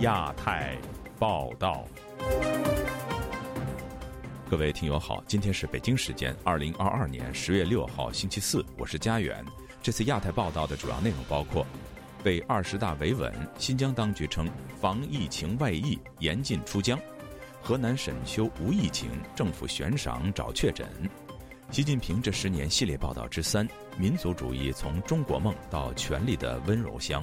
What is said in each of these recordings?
亚太报道，各位听友好，今天是北京时间二零二二年十月六号星期四，我是佳远。这次亚太报道的主要内容包括：为二十大维稳，新疆当局称防疫情外溢，严禁出疆；河南沈丘无疫情，政府悬赏找确诊；习近平这十年系列报道之三：民族主义从中国梦到权力的温柔乡。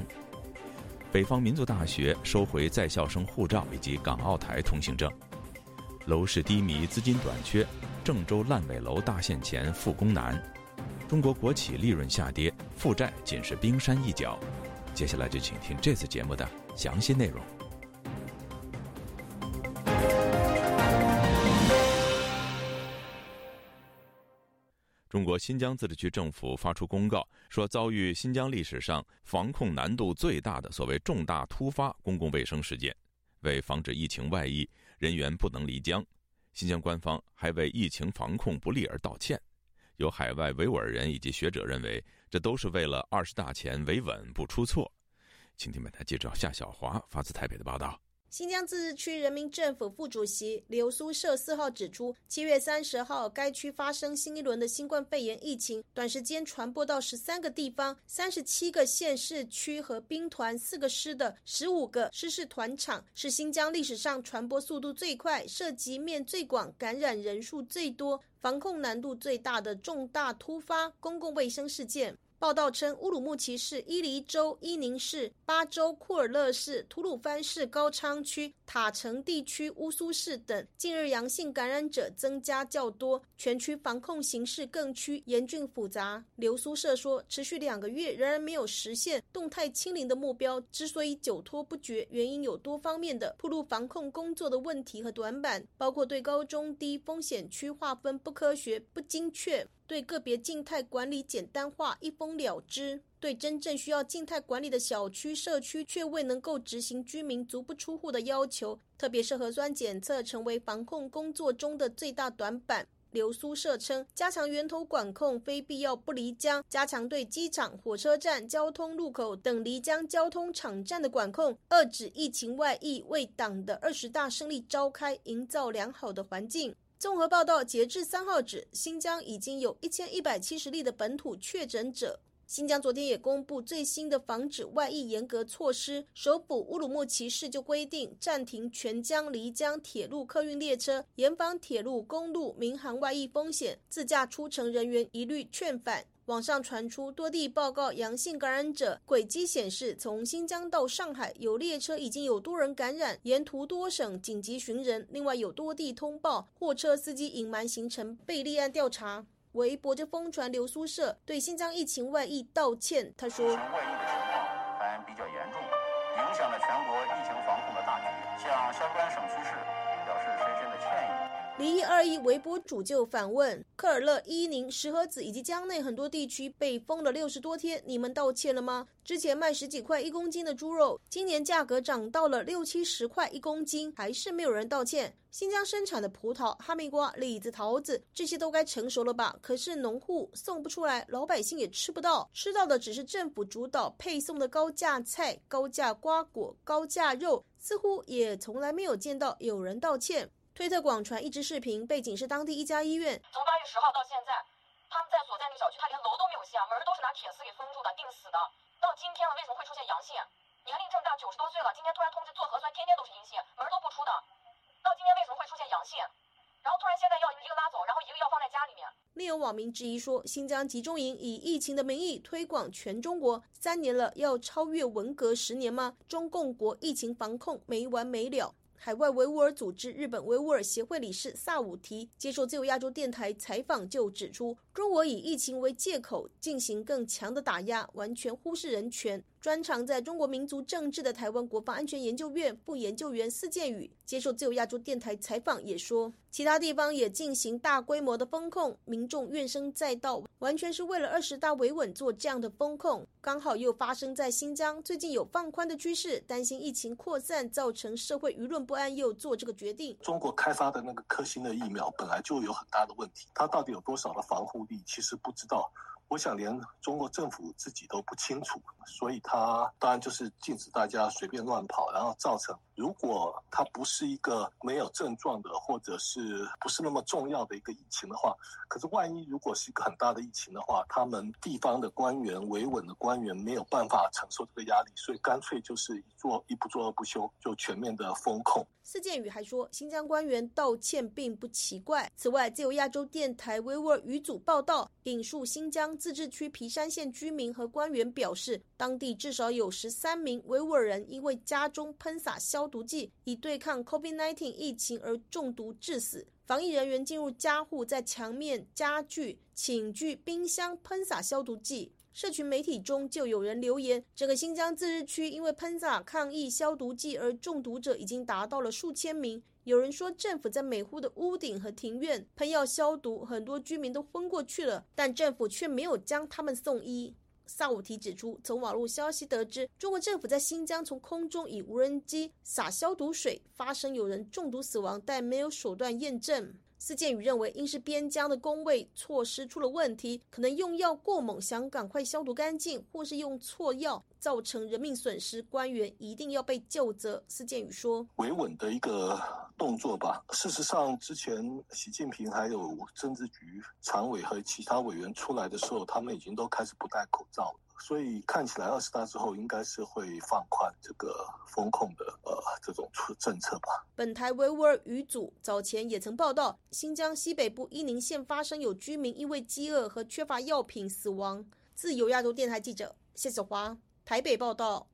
北方民族大学收回在校生护照以及港澳台通行证，楼市低迷，资金短缺，郑州烂尾楼大限前复工难，中国国企利润下跌，负债仅是冰山一角。接下来就请听这次节目的详细内容。中国新疆自治区政府发出公告，说遭遇新疆历史上防控难度最大的所谓重大突发公共卫生事件。为防止疫情外溢，人员不能离疆。新疆官方还为疫情防控不力而道歉。有海外维吾尔人以及学者认为，这都是为了二十大前维稳不出错。请听本台记者夏小华发自台北的报道。新疆自治区人民政府副主席刘苏社四号指出，七月三十号，该区发生新一轮的新冠肺炎疫情，短时间传播到十三个地方、三十七个县市区和兵团四个师的十五个师事团场，是新疆历史上传播速度最快、涉及面最广、感染人数最多、防控难度最大的重大突发公共卫生事件。报道称，乌鲁木齐市、伊犁州、伊宁市、巴州、库尔勒市、吐鲁番市高昌区、塔城地区、乌苏市等近日阳性感染者增加较多，全区防控形势更趋严峻复杂。流苏社说，持续两个月仍然没有实现动态清零的目标，之所以久拖不决，原因有多方面的铺路防控工作的问题和短板，包括对高中低风险区划分不科学、不精确。对个别静态管理简单化一封了之，对真正需要静态管理的小区社区却未能够执行居民足不出户的要求，特别是核酸检测成为防控工作中的最大短板。流苏社称，加强源头管控，非必要不离江；加强对机场、火车站、交通路口等离江交通场站的管控，遏制疫情外溢，为党的二十大胜利召开营造良好的环境。综合报道，截至三号止，新疆已经有一千一百七十例的本土确诊者。新疆昨天也公布最新的防止外溢严格措施，首府乌鲁木齐市就规定暂停全疆离疆铁路客运列车，严防铁路、公路、民航外溢风险，自驾出城人员一律劝返。网上传出多地报告阳性感染者轨迹显示，从新疆到上海有列车已经有多人感染，沿途多省紧急寻人。另外有多地通报货车司机隐瞒行程被立案调查。微博就疯传流苏社对新疆疫情外溢道歉，他说：“外溢的情况还比较严重，影响了全国疫情防控的大局，向相关省区市。”离异二一微博主就反问：科尔勒、伊宁、石河子以及疆内很多地区被封了六十多天，你们道歉了吗？之前卖十几块一公斤的猪肉，今年价格涨到了六七十块一公斤，还是没有人道歉。新疆生产的葡萄、哈密瓜、李子、桃子这些都该成熟了吧？可是农户送不出来，老百姓也吃不到，吃到的只是政府主导配送的高价菜、高价瓜果、高价肉，似乎也从来没有见到有人道歉。推特广传一支视频，背景是当地一家医院。从八月十号到现在，他们在所在那个小区，他连楼都没有下，门都是拿铁丝给封住的，钉死的。到今天了，为什么会出现阳性？年龄这么大，九十多岁了，今天突然通知做核酸，天天都是阴性，门都不出的。到今天为什么会出现阳性？然后突然现在要一个拉走，然后一个要放在家里面。另有网民质疑说，新疆集中营以疫情的名义推广全中国，三年了，要超越文革十年吗？中共国疫情防控没完没了。海外维吾尔组织日本维吾尔协会理事萨武提接受自由亚洲电台采访就指出，中国以疫情为借口进行更强的打压，完全忽视人权。专长在中国民族政治的台湾国防安全研究院副研究员司建宇接受自由亚洲电台采访也说，其他地方也进行大规模的封控，民众怨声载道，完全是为了二十大维稳做这样的封控。刚好又发生在新疆，最近有放宽的趋势，担心疫情扩散造成社会舆论不安，又做这个决定。中国开发的那个科兴的疫苗本来就有很大的问题，它到底有多少的防护你，其实不知道。我想连中国政府自己都不清楚，所以他当然就是禁止大家随便乱跑，然后造成如果它不是一个没有症状的，或者是不是那么重要的一个疫情的话，可是万一如果是一个很大的疫情的话，他们地方的官员、维稳的官员没有办法承受这个压力，所以干脆就是一做一不做二不休，就全面的封控。司建宇还说，新疆官员道歉并不奇怪。此外，自由亚洲电台维吾尔语组报道，引述新疆自治区皮山县居民和官员表示，当地至少有十三名维吾尔人因为家中喷洒消毒剂以对抗 COVID-19 疫情而中毒致死。防疫人员进入家户，在墙面、家具、寝具、冰箱喷洒消毒剂。社群媒体中就有人留言，整个新疆自治区因为喷洒抗疫消毒剂而中毒者已经达到了数千名。有人说，政府在每户的屋顶和庭院喷药消毒，很多居民都昏过去了，但政府却没有将他们送医。萨武提指出，从网络消息得知，中国政府在新疆从空中以无人机撒消毒水，发生有人中毒死亡，但没有手段验证。司建宇认为，应是边疆的工位措施出了问题，可能用药过猛，想赶快消毒干净，或是用错药造成人命损失，官员一定要被就责。司建宇说：“维稳的一个动作吧。事实上，之前习近平还有政治局常委和其他委员出来的时候，他们已经都开始不戴口罩了。”所以看起来二十大之后应该是会放宽这个风控的呃这种政策吧。本台维吾尔语组早前也曾报道，新疆西北部伊宁县发生有居民因为饥饿和缺乏药品死亡。自由亚洲电台记者谢小华台北报道。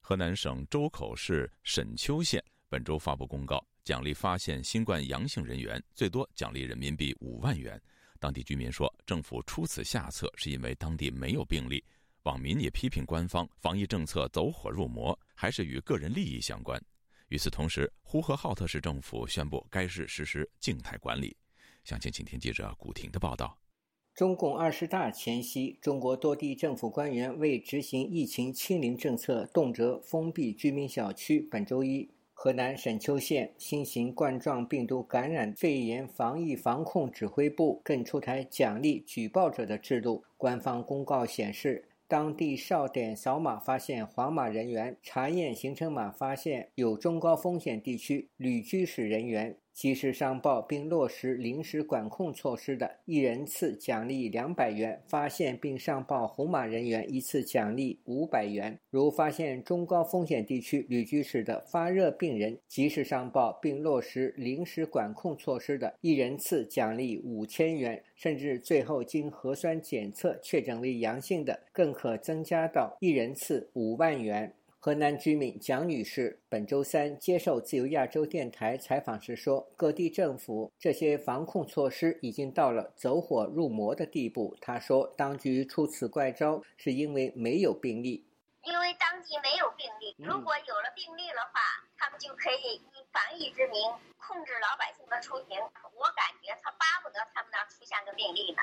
河南省周口市沈丘县本周发布公告，奖励发现新冠阳性人员，最多奖励人民币五万元。当地居民说，政府出此下策是因为当地没有病例。网民也批评官方防疫政策走火入魔，还是与个人利益相关。与此同时，呼和浩特市政府宣布该市实施静态管理。详情，请听记者古婷的报道。中共二十大前夕，中国多地政府官员为执行疫情清零政策，动辄封闭居民小区。本周一。河南沈丘县新型冠状病毒感染肺炎防疫防控指挥部更出台奖励举报者的制度。官方公告显示，当地哨点扫码发现黄码人员，查验行程码发现有中高风险地区旅居史人员。及时上报并落实临时管控措施的，一人次奖励两百元；发现并上报红码人员，一次奖励五百元。如发现中高风险地区旅居史的发热病人，及时上报并落实临时管控措施的，一人次奖励五千元。甚至最后经核酸检测确诊为阳性的，更可增加到一人次五万元。河南居民蒋女士本周三接受自由亚洲电台采访时说：“各地政府这些防控措施已经到了走火入魔的地步。”她说：“当局出此怪招，是因为没有病例。因为当地没有病例，如果有了病例的话，他们就可以以防疫之名控制老百姓的出行。我感觉他巴不得他们那出现个病例呢。”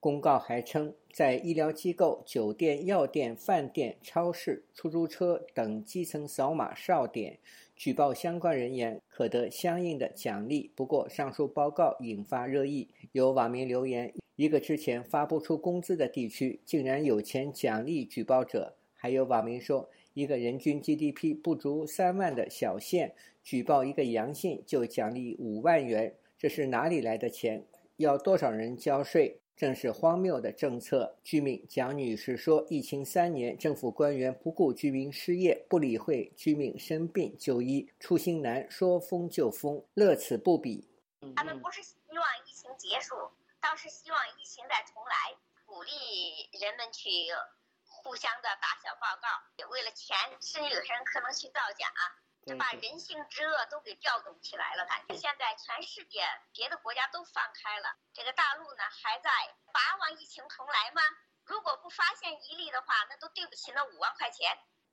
公告还称，在医疗机构、酒店、药店、饭店、超市、出租车等基层扫码哨点举报相关人员，可得相应的奖励。不过，上述报告引发热议，有网民留言：一个之前发不出工资的地区，竟然有钱奖励举报者；还有网民说，一个人均 GDP 不足三万的小县，举报一个阳性就奖励五万元，这是哪里来的钱？要多少人交税？正是荒谬的政策。居民蒋女士说：“疫情三年，政府官员不顾居民失业，不理会居民生病就医，出行难，说封就封，乐此不彼。他们不是希望疫情结束，倒是希望疫情再重来，鼓励人们去互相的打小报告，为了钱，甚至有些人可能去造假。”把人性之恶都给调动起来了，感觉现在全世界别的国家都放开了，这个大陆呢还在八万疫情重来吗？如果不发现一例的话，那都对不起那五万块钱。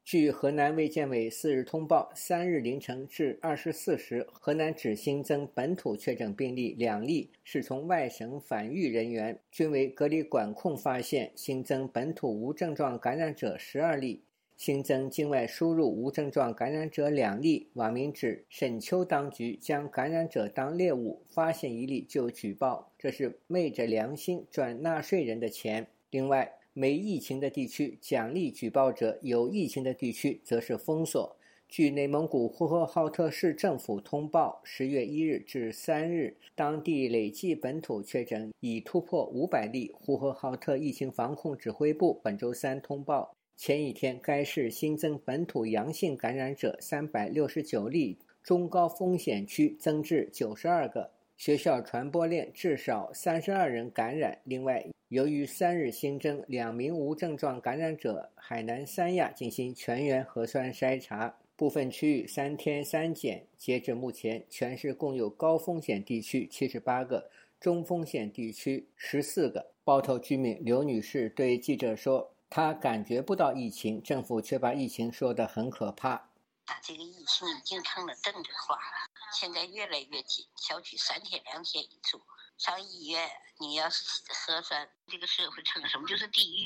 据河南卫健委四日通报，三日凌晨至二十四时，河南只新增本土确诊病例两例，是从外省返渝人员，均为隔离管控发现；新增本土无症状感染者十二例。新增境外输入无症状感染者两例，网民指沈丘当局将感染者当猎物，发现一例就举报，这是昧着良心赚纳税人的钱。另外，没疫情的地区奖励举报者，有疫情的地区则是封锁。据内蒙古呼和浩特市政府通报，十月一日至三日，当地累计本土确诊已突破五百例。呼和浩特疫情防控指挥部本周三通报，前一天该市新增本土阳性感染者三百六十九例，中高风险区增至九十二个，学校传播链至少三十二人感染。另外，由于三日新增两名无症状感染者，海南三亚进行全员核酸筛查。部分区域三天三检，截至目前，全市共有高风险地区七十八个，中风险地区十四个。包头居民刘女士对记者说：“她感觉不到疫情，政府却把疫情说得很可怕。啊，这个疫情已经成了政治化了，现在越来越紧，小区三天两天一住，上医院你要核酸，这个社会成什么就是地狱。”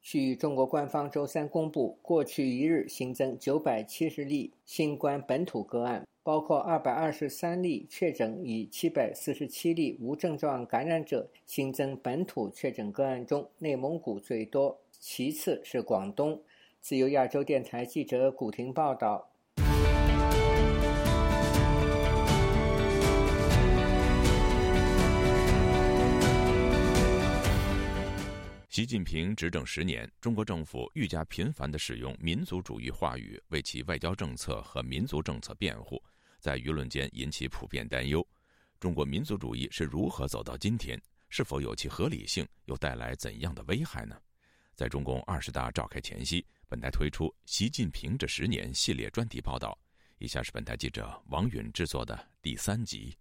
据中国官方周三公布，过去一日新增九百七十例新冠本土个案，包括二百二十三例确诊与七百四十七例无症状感染者。新增本土确诊个案中，内蒙古最多，其次是广东。自由亚洲电台记者古婷报道。习近平执政十年，中国政府愈加频繁地使用民族主义话语为其外交政策和民族政策辩护，在舆论间引起普遍担忧。中国民族主义是如何走到今天？是否有其合理性？又带来怎样的危害呢？在中共二十大召开前夕，本台推出《习近平这十年》系列专题报道。以下是本台记者王允制作的第三集。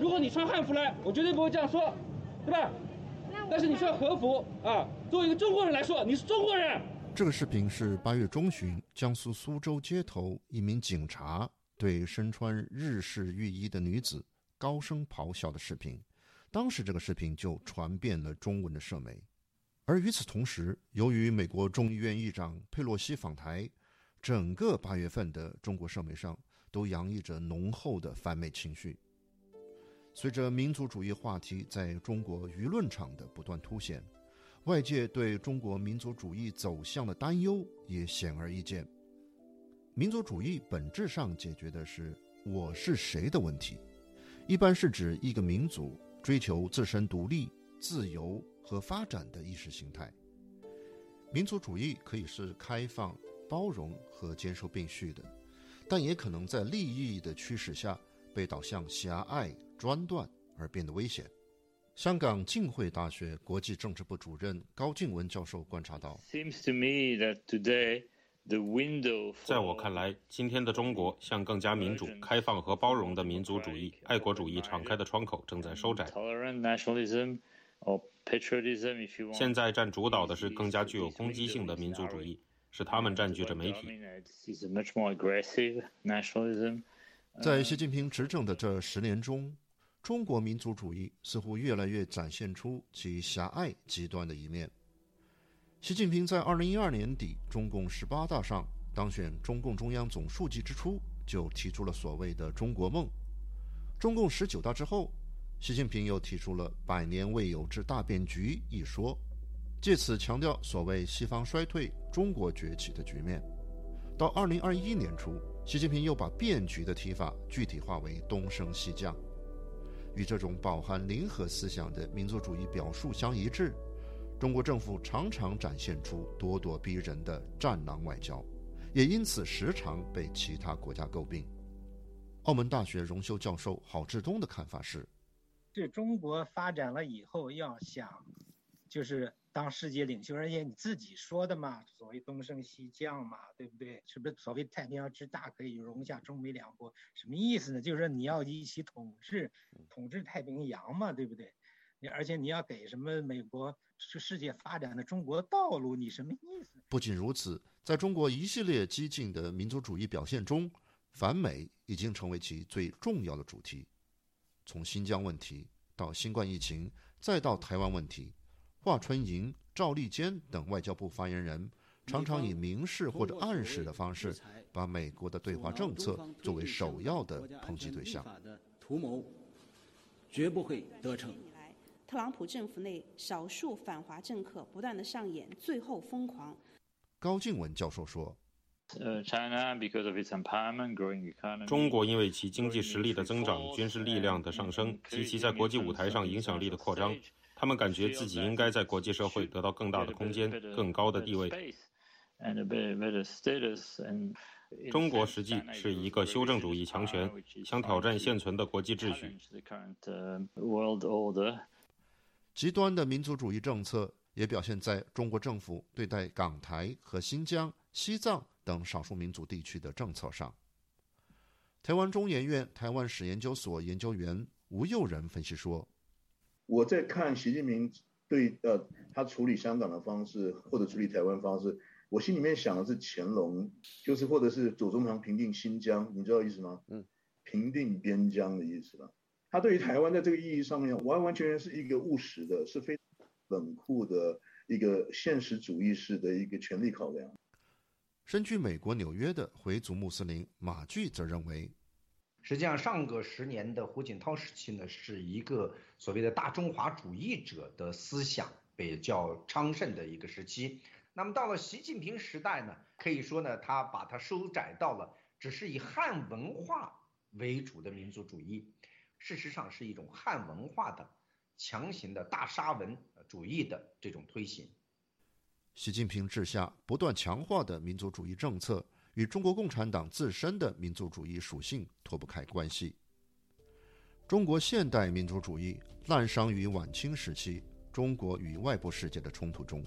如果你穿汉服来，我绝对不会这样说，对吧？但是你穿和服啊，作为一个中国人来说，你是中国人。这个视频是八月中旬江苏苏州街头一名警察对身穿日式浴衣的女子高声咆哮的视频。当时这个视频就传遍了中文的社媒。而与此同时，由于美国众议院议长佩洛西访台，整个八月份的中国社媒上都洋溢着浓厚的反美情绪。随着民族主义话题在中国舆论场的不断凸显，外界对中国民族主义走向的担忧也显而易见。民族主义本质上解决的是“我是谁”的问题，一般是指一个民族追求自身独立、自由和发展的意识形态。民族主义可以是开放、包容和兼收并蓄的，但也可能在利益的驱使下被导向狭隘。专断而变得危险。香港浸会大学国际政治部主任高静文教授观察到，在我看来，今天的中国向更加民主、开放和包容的民族主义、爱国主义敞开的窗口正在收窄。现在占主导的是更加具有攻击性的民族主义，是他们占据着媒体。在习近平执政的这十年中，中国民族主义似乎越来越展现出其狭隘极端的一面。习近平在二零一二年底中共十八大上当选中共中央总书记之初，就提出了所谓的“中国梦”。中共十九大之后，习近平又提出了“百年未有之大变局”一说，借此强调所谓西方衰退、中国崛起的局面。到二零二一年初，习近平又把变局的提法具体化为“东升西降”。与这种饱含零和思想的民族主义表述相一致，中国政府常常展现出咄咄逼人的战狼外交，也因此时常被其他国家诟病。澳门大学荣休教授郝志东的看法是：这中国发展了以后，要想就是当世界领袖，而且你自己说的嘛，所谓东升西降嘛，对不对？是不是所谓太平洋之大可以容下中美两国？什么意思呢？就是说你要一起统治，统治太平洋嘛，对不对？你而且你要给什么美国是世界发展的中国道路？你什么意思？不仅如此，在中国一系列激进的民族主义表现中，反美已经成为其最重要的主题。从新疆问题到新冠疫情，再到台湾问题。华春莹、赵立坚等外交部发言人常常以明示或者暗示的方式，把美国的对华政策作为首要的抨击对象。图谋绝不会得逞。特朗普政府内少数反华政客不断的上演最后疯狂。高静文教授说：“中国因为其经济实力的增长、军事力量的上升及其在国际舞台上影响力的扩张，他们感觉自己应该在国际社会得到更大的空间、更高的地位。中国实际是一个修正主义强权，想挑战现存的国际秩序。极端的民族主义政策也表现在中国政府对待港台和新疆、西藏等少数民族地区的政策上。台湾中研院台湾史研究所研究员吴佑仁分析说：“我在看习近平对呃他处理香港的方式，或者处理台湾方式，我心里面想的是乾隆，就是或者是左宗棠平定新疆，你知道意思吗？嗯，平定边疆的意思了。”他对于台湾在这个意义上面，完完全全是一个务实的，是非冷酷的一个现实主义式的一个权力考量。身居美国纽约的回族穆斯林马巨则认为，实际上上个十年的胡锦涛时期呢，是一个所谓的大中华主义者的思想比较昌盛的一个时期。那么到了习近平时代呢，可以说呢，他把它收窄到了只是以汉文化为主的民族主义。事实上是一种汉文化的强行的大沙文主义的这种推行。习近平治下不断强化的民族主义政策，与中国共产党自身的民族主义属性脱不开关系。中国现代民族主义滥觞于晚清时期中国与外部世界的冲突中。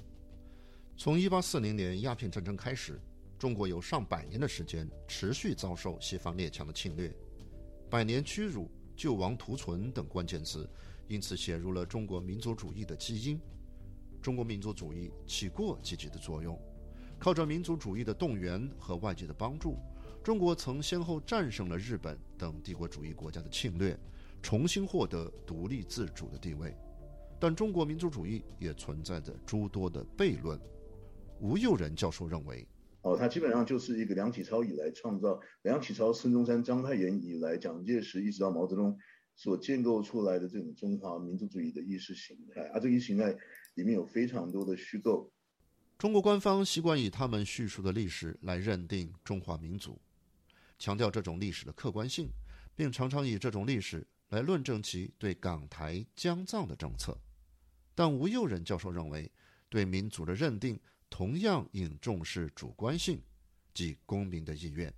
从1840年鸦片战争开始，中国有上百年的时间持续遭受西方列强的侵略，百年屈辱。救亡图存等关键词，因此写入了中国民族主义的基因。中国民族主义起过积极的作用，靠着民族主义的动员和外界的帮助，中国曾先后战胜了日本等帝国主义国家的侵略，重新获得独立自主的地位。但中国民族主义也存在着诸多的悖论。吴佑仁教授认为。哦，它基本上就是一个梁启超以来创造，梁启超、孙中山、章太炎以来，蒋介石一直到毛泽东所建构出来的这种中华民族主义的意识形态，而这一形态里面有非常多的虚构。中国官方习惯以他们叙述的历史来认定中华民族，强调这种历史的客观性，并常常以这种历史来论证其对港台、疆藏的政策。但吴佑仁教授认为，对民族的认定。同样应重视主观性，即公民的意愿。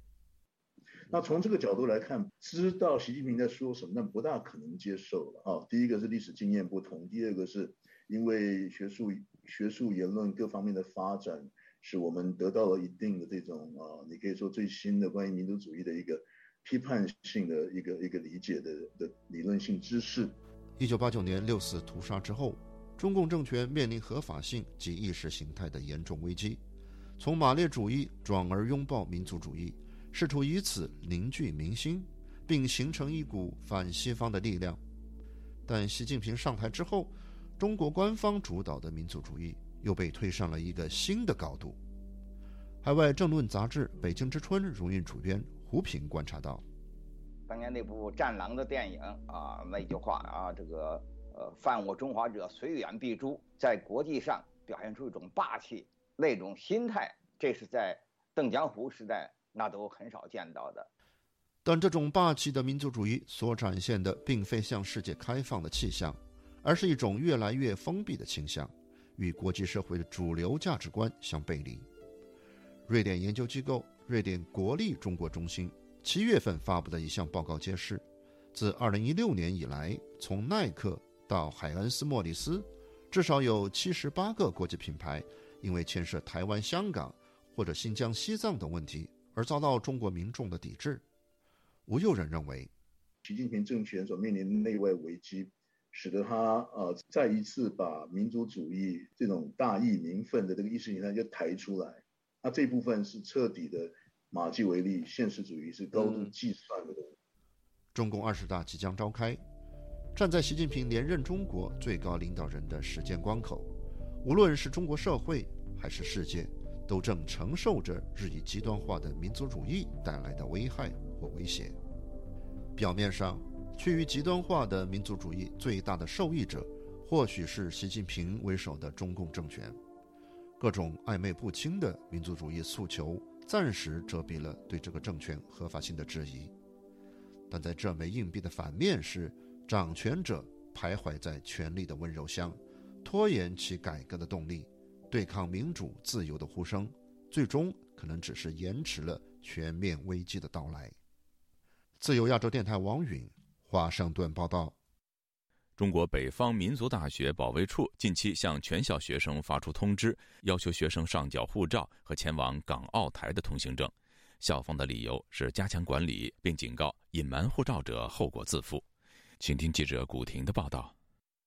那从这个角度来看，知道习近平在说什么，但不大可能接受了啊。第一个是历史经验不同，第二个是因为学术、学术言论各方面的发展，使我们得到了一定的这种啊，你可以说最新的关于民族主义的一个批判性的一个一个理解的的理论性知识。一九八九年六四屠杀之后。中共政权面临合法性及意识形态的严重危机，从马列主义转而拥抱民族主义，试图以此凝聚民心，并形成一股反西方的力量。但习近平上台之后，中国官方主导的民族主义又被推上了一个新的高度。海外政论杂志《北京之春》荣誉主编胡平观察到，当年那部《战狼》的电影啊，那句话啊，这个。呃，犯我中华者，虽远必诛。在国际上表现出一种霸气，那种心态，这是在邓江湖时代那都很少见到的。但这种霸气的民族主义所展现的，并非向世界开放的气象，而是一种越来越封闭的倾向，与国际社会的主流价值观相背离。瑞典研究机构瑞典国立中国中心七月份发布的一项报告揭示，自2016年以来，从耐克。到海恩斯莫里斯，至少有七十八个国际品牌因为牵涉台湾、香港或者新疆、西藏等问题而遭到中国民众的抵制。吴佑仁认为，习近平政权所面临的内外危机，使得他呃再一次把民族主义这种大义民愤的这个意识形态就抬出来。那这部分是彻底的马基维利现实主义，是高度计算的。中共二十大即将召开。站在习近平连任中国最高领导人的时间关口，无论是中国社会还是世界，都正承受着日益极端化的民族主义带来的危害或威胁。表面上，趋于极端化的民族主义最大的受益者，或许是习近平为首的中共政权。各种暧昧不清的民族主义诉求，暂时遮蔽了对这个政权合法性的质疑。但在这枚硬币的反面是，掌权者徘徊在权力的温柔乡，拖延其改革的动力，对抗民主自由的呼声，最终可能只是延迟了全面危机的到来。自由亚洲电台王允华盛顿报道。中国北方民族大学保卫处近期向全校学生发出通知，要求学生上缴护照和前往港澳台的通行证。校方的理由是加强管理，并警告隐瞒护照者后果自负。请听记者古婷的报道。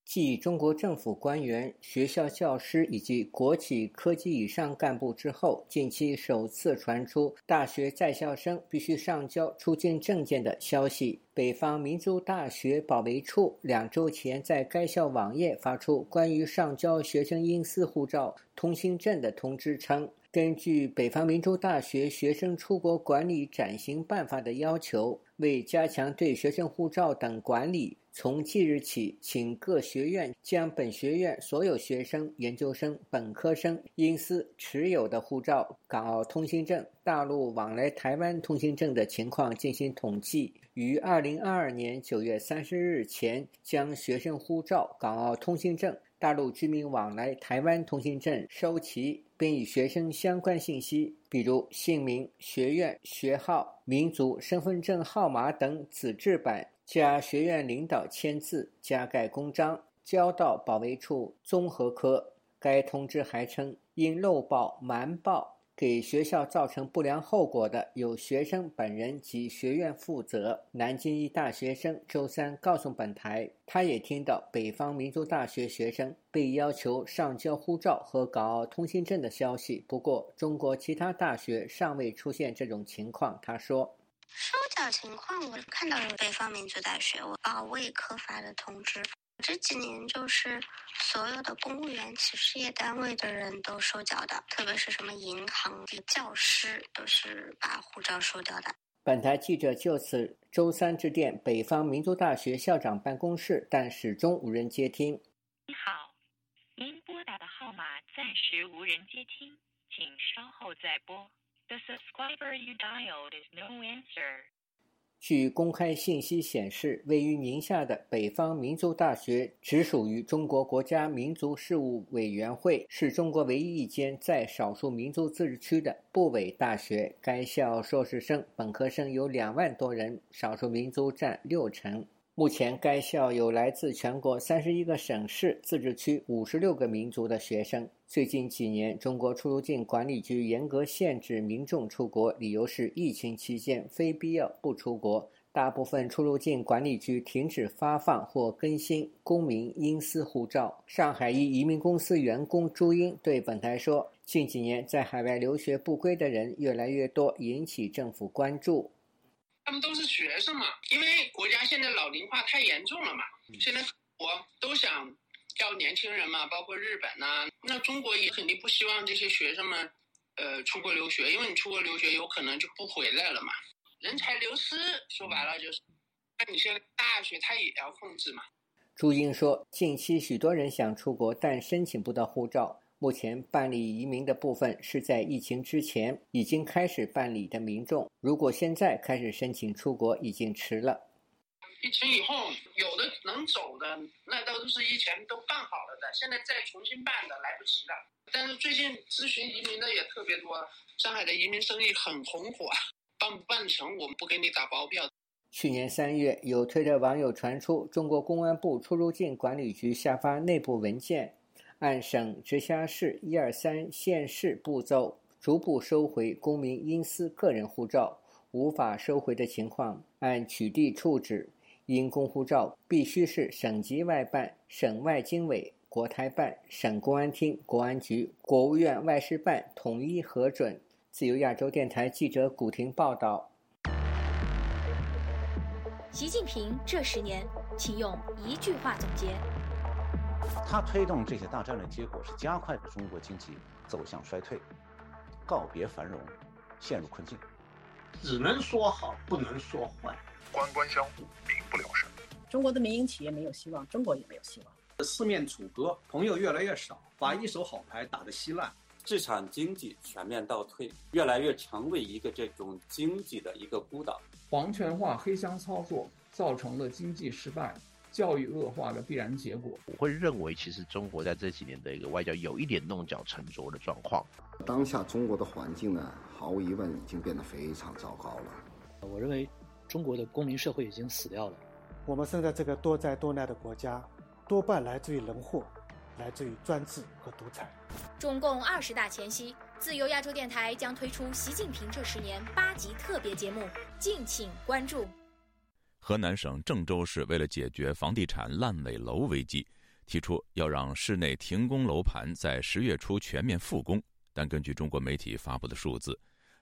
继中国政府官员、学校教师以及国企科级以上干部之后，近期首次传出大学在校生必须上交出境证件的消息。北方民族大学保卫处两周前在该校网页发出关于上交学生因私护照、通行证的通知称。根据北方民族大学学生出国管理暂行办法的要求，为加强对学生护照等管理，从即日起，请各学院将本学院所有学生、研究生、本科生因私持有的护照、港澳通行证、大陆往来台湾通行证的情况进行统计，于二零二二年九月三十日前将学生护照、港澳通行证。大陆居民往来台湾通行证收齐，并与学生相关信息，比如姓名、学院、学号、民族、身份证号码等纸质版，加学院领导签字，加盖公章，交到保卫处综合科。该通知还称，因漏报、瞒报。给学校造成不良后果的，由学生本人及学院负责。南京一大学生周三告诉本台，他也听到北方民族大学学生被要求上交护照和港澳通行证的消息。不过，中国其他大学尚未出现这种情况。他说：“收缴情况，我看到有北方民族大学啊卫科发的通知。”这几年就是所有的公务员、企事业单位的人都收缴的，特别是什么银行的教师都是把护照收掉的。本台记者就此周三致电北方民族大学校长办公室，但始终无人接听。你好，您拨打的号码暂时无人接听，请稍后再拨。The subscriber you dialed is no answer. 据公开信息显示，位于宁夏的北方民族大学直属于中国国家民族事务委员会，是中国唯一一间在少数民族自治区的部委大学。该校硕士生、本科生有两万多人，少数民族占六成。目前，该校有来自全国三十一个省市自治区五十六个民族的学生。最近几年，中国出入境管理局严格限制民众出国，理由是疫情期间非必要不出国。大部分出入境管理局停止发放或更新公民隐私护照。上海一移民公司员工朱英对本台说：“近几年在海外留学不归的人越来越多，引起政府关注。”他们都是学生嘛，因为国家现在老龄化太严重了嘛，现在我都想要年轻人嘛，包括日本呐，那中国也肯定不希望这些学生们，呃，出国留学，因为你出国留学有可能就不回来了嘛，人才流失，说白了就是，那你现在大学他也要控制嘛。朱英说，近期许多人想出国，但申请不到护照。目前办理移民的部分是在疫情之前已经开始办理的民众，如果现在开始申请出国，已经迟了。疫情以后，有的能走的，那都是以前都办好了的，现在再重新办的来不及了。但是最近咨询移民的也特别多，上海的移民生意很红火，办不办成我们不给你打包票。去年三月，有推特网友传出中国公安部出入境管理局下发内部文件。按省、直辖市一二三县市步骤，逐步收回公民因私个人护照。无法收回的情况，按取缔处置。因公护照必须是省级外办、省外经委、国台办、省公安厅、国安局、国务院外事办统一核准。自由亚洲电台记者古婷报道。习近平这十年，请用一句话总结。他推动这些大战略，结果是加快了中国经济走向衰退，告别繁荣，陷入困境。只能说好，不能说坏。官官相护，民不聊生。中国的民营企业没有希望，中国也没有希望。四面楚歌，朋友越来越少，把一手好牌打得稀烂。市场经济全面倒退，越来越成为一个这种经济的一个孤岛。皇权化、黑箱操作造成了经济失败、教育恶化的必然结果。我会认为，其实中国在这几年的一个外交有一点弄巧成拙的状况。当下中国的环境呢，毫无疑问已经变得非常糟糕了。我认为，中国的公民社会已经死掉了。我们生在这个多灾多难的国家，多半来自于人祸，来自于专制和独裁。中共二十大前夕，自由亚洲电台将推出《习近平这十年》八集特别节目，敬请关注。河南省郑州市为了解决房地产烂尾楼危机，提出要让市内停工楼盘在十月初全面复工。但根据中国媒体发布的数字，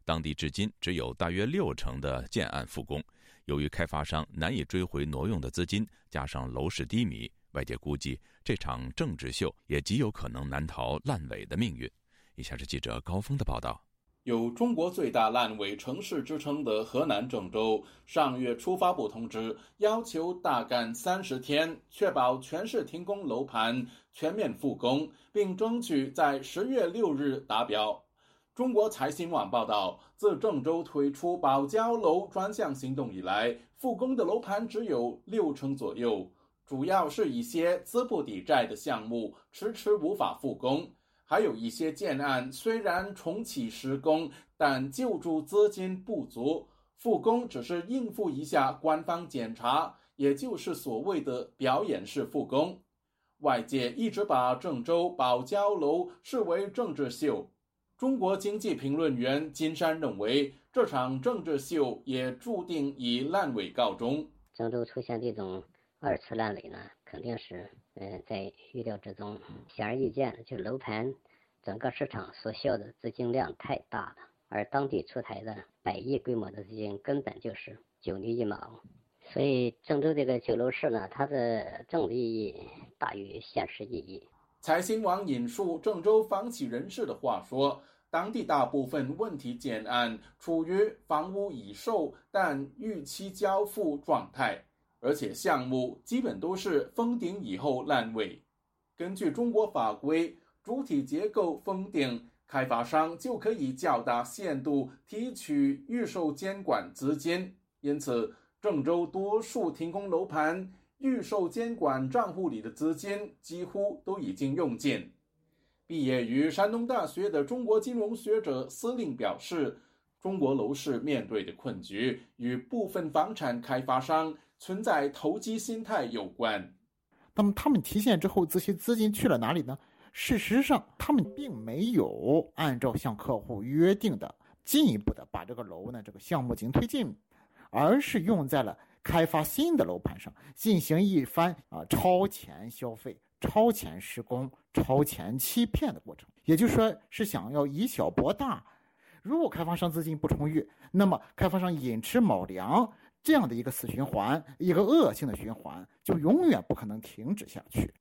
当地至今只有大约六成的建案复工。由于开发商难以追回挪用的资金，加上楼市低迷，外界估计这场政治秀也极有可能难逃烂尾的命运。以下是记者高峰的报道：有“中国最大烂尾城市”之称的河南郑州，上月初发布通知，要求大干三十天，确保全市停工楼盘全面复工，并争取在十月六日达标。中国财新网报道，自郑州推出保交楼专项行动以来，复工的楼盘只有六成左右，主要是一些资不抵债的项目迟迟无法复工，还有一些建案虽然重启施工，但救助资金不足，复工只是应付一下官方检查，也就是所谓的表演式复工。外界一直把郑州保交楼视为政治秀。中国经济评论员金山认为，这场政治秀也注定以烂尾告终。郑州出现这种二次烂尾呢，肯定是嗯在预料之中。显而易见，就楼盘整个市场所需要的资金量太大了，而当地出台的百亿规模的资金根本就是九牛一毛。所以，郑州这个酒楼市呢，它的政治意义大于现实意义。财新网引述郑州房企人士的话说。当地大部分问题建案处于房屋已售但逾期交付状态，而且项目基本都是封顶以后烂尾。根据中国法规，主体结构封顶，开发商就可以较大限度提取预售监管资金。因此，郑州多数停工楼盘预售监管账户里的资金几乎都已经用尽。毕业于山东大学的中国金融学者司令表示，中国楼市面对的困局与部分房产开发商存在投机心态有关。那么他们提现之后，这些资金去了哪里呢？事实上，他们并没有按照向客户约定的进一步的把这个楼呢这个项目进行推进，而是用在了开发新的楼盘上，进行一番啊超前消费。超前施工、超前欺骗的过程，也就是说是想要以小博大。如果开发商资金不充裕，那么开发商寅吃卯粮这样的一个死循环，一个恶性的循环，就永远不可能停止下去。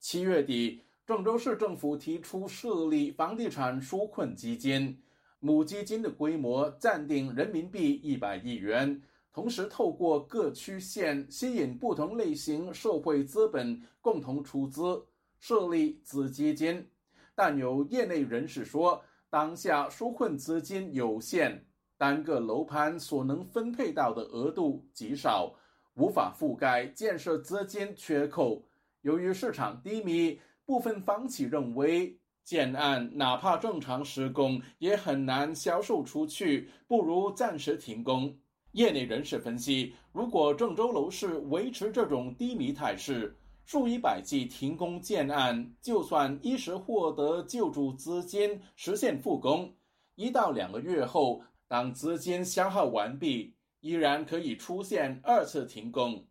七月底，郑州市政府提出设立房地产纾困基金，母基金的规模暂定人民币一百亿元。同时，透过各区县吸引不同类型社会资本共同出资设立子基金，但有业内人士说，当下纾困资金有限，单个楼盘所能分配到的额度极少，无法覆盖建设资金缺口。由于市场低迷，部分房企认为建案哪怕正常施工也很难销售出去，不如暂时停工。业内人士分析，如果郑州楼市维持这种低迷态势，数以百计停工建案，就算一时获得救助资金实现复工，一到两个月后，当资金消耗完毕，依然可以出现二次停工。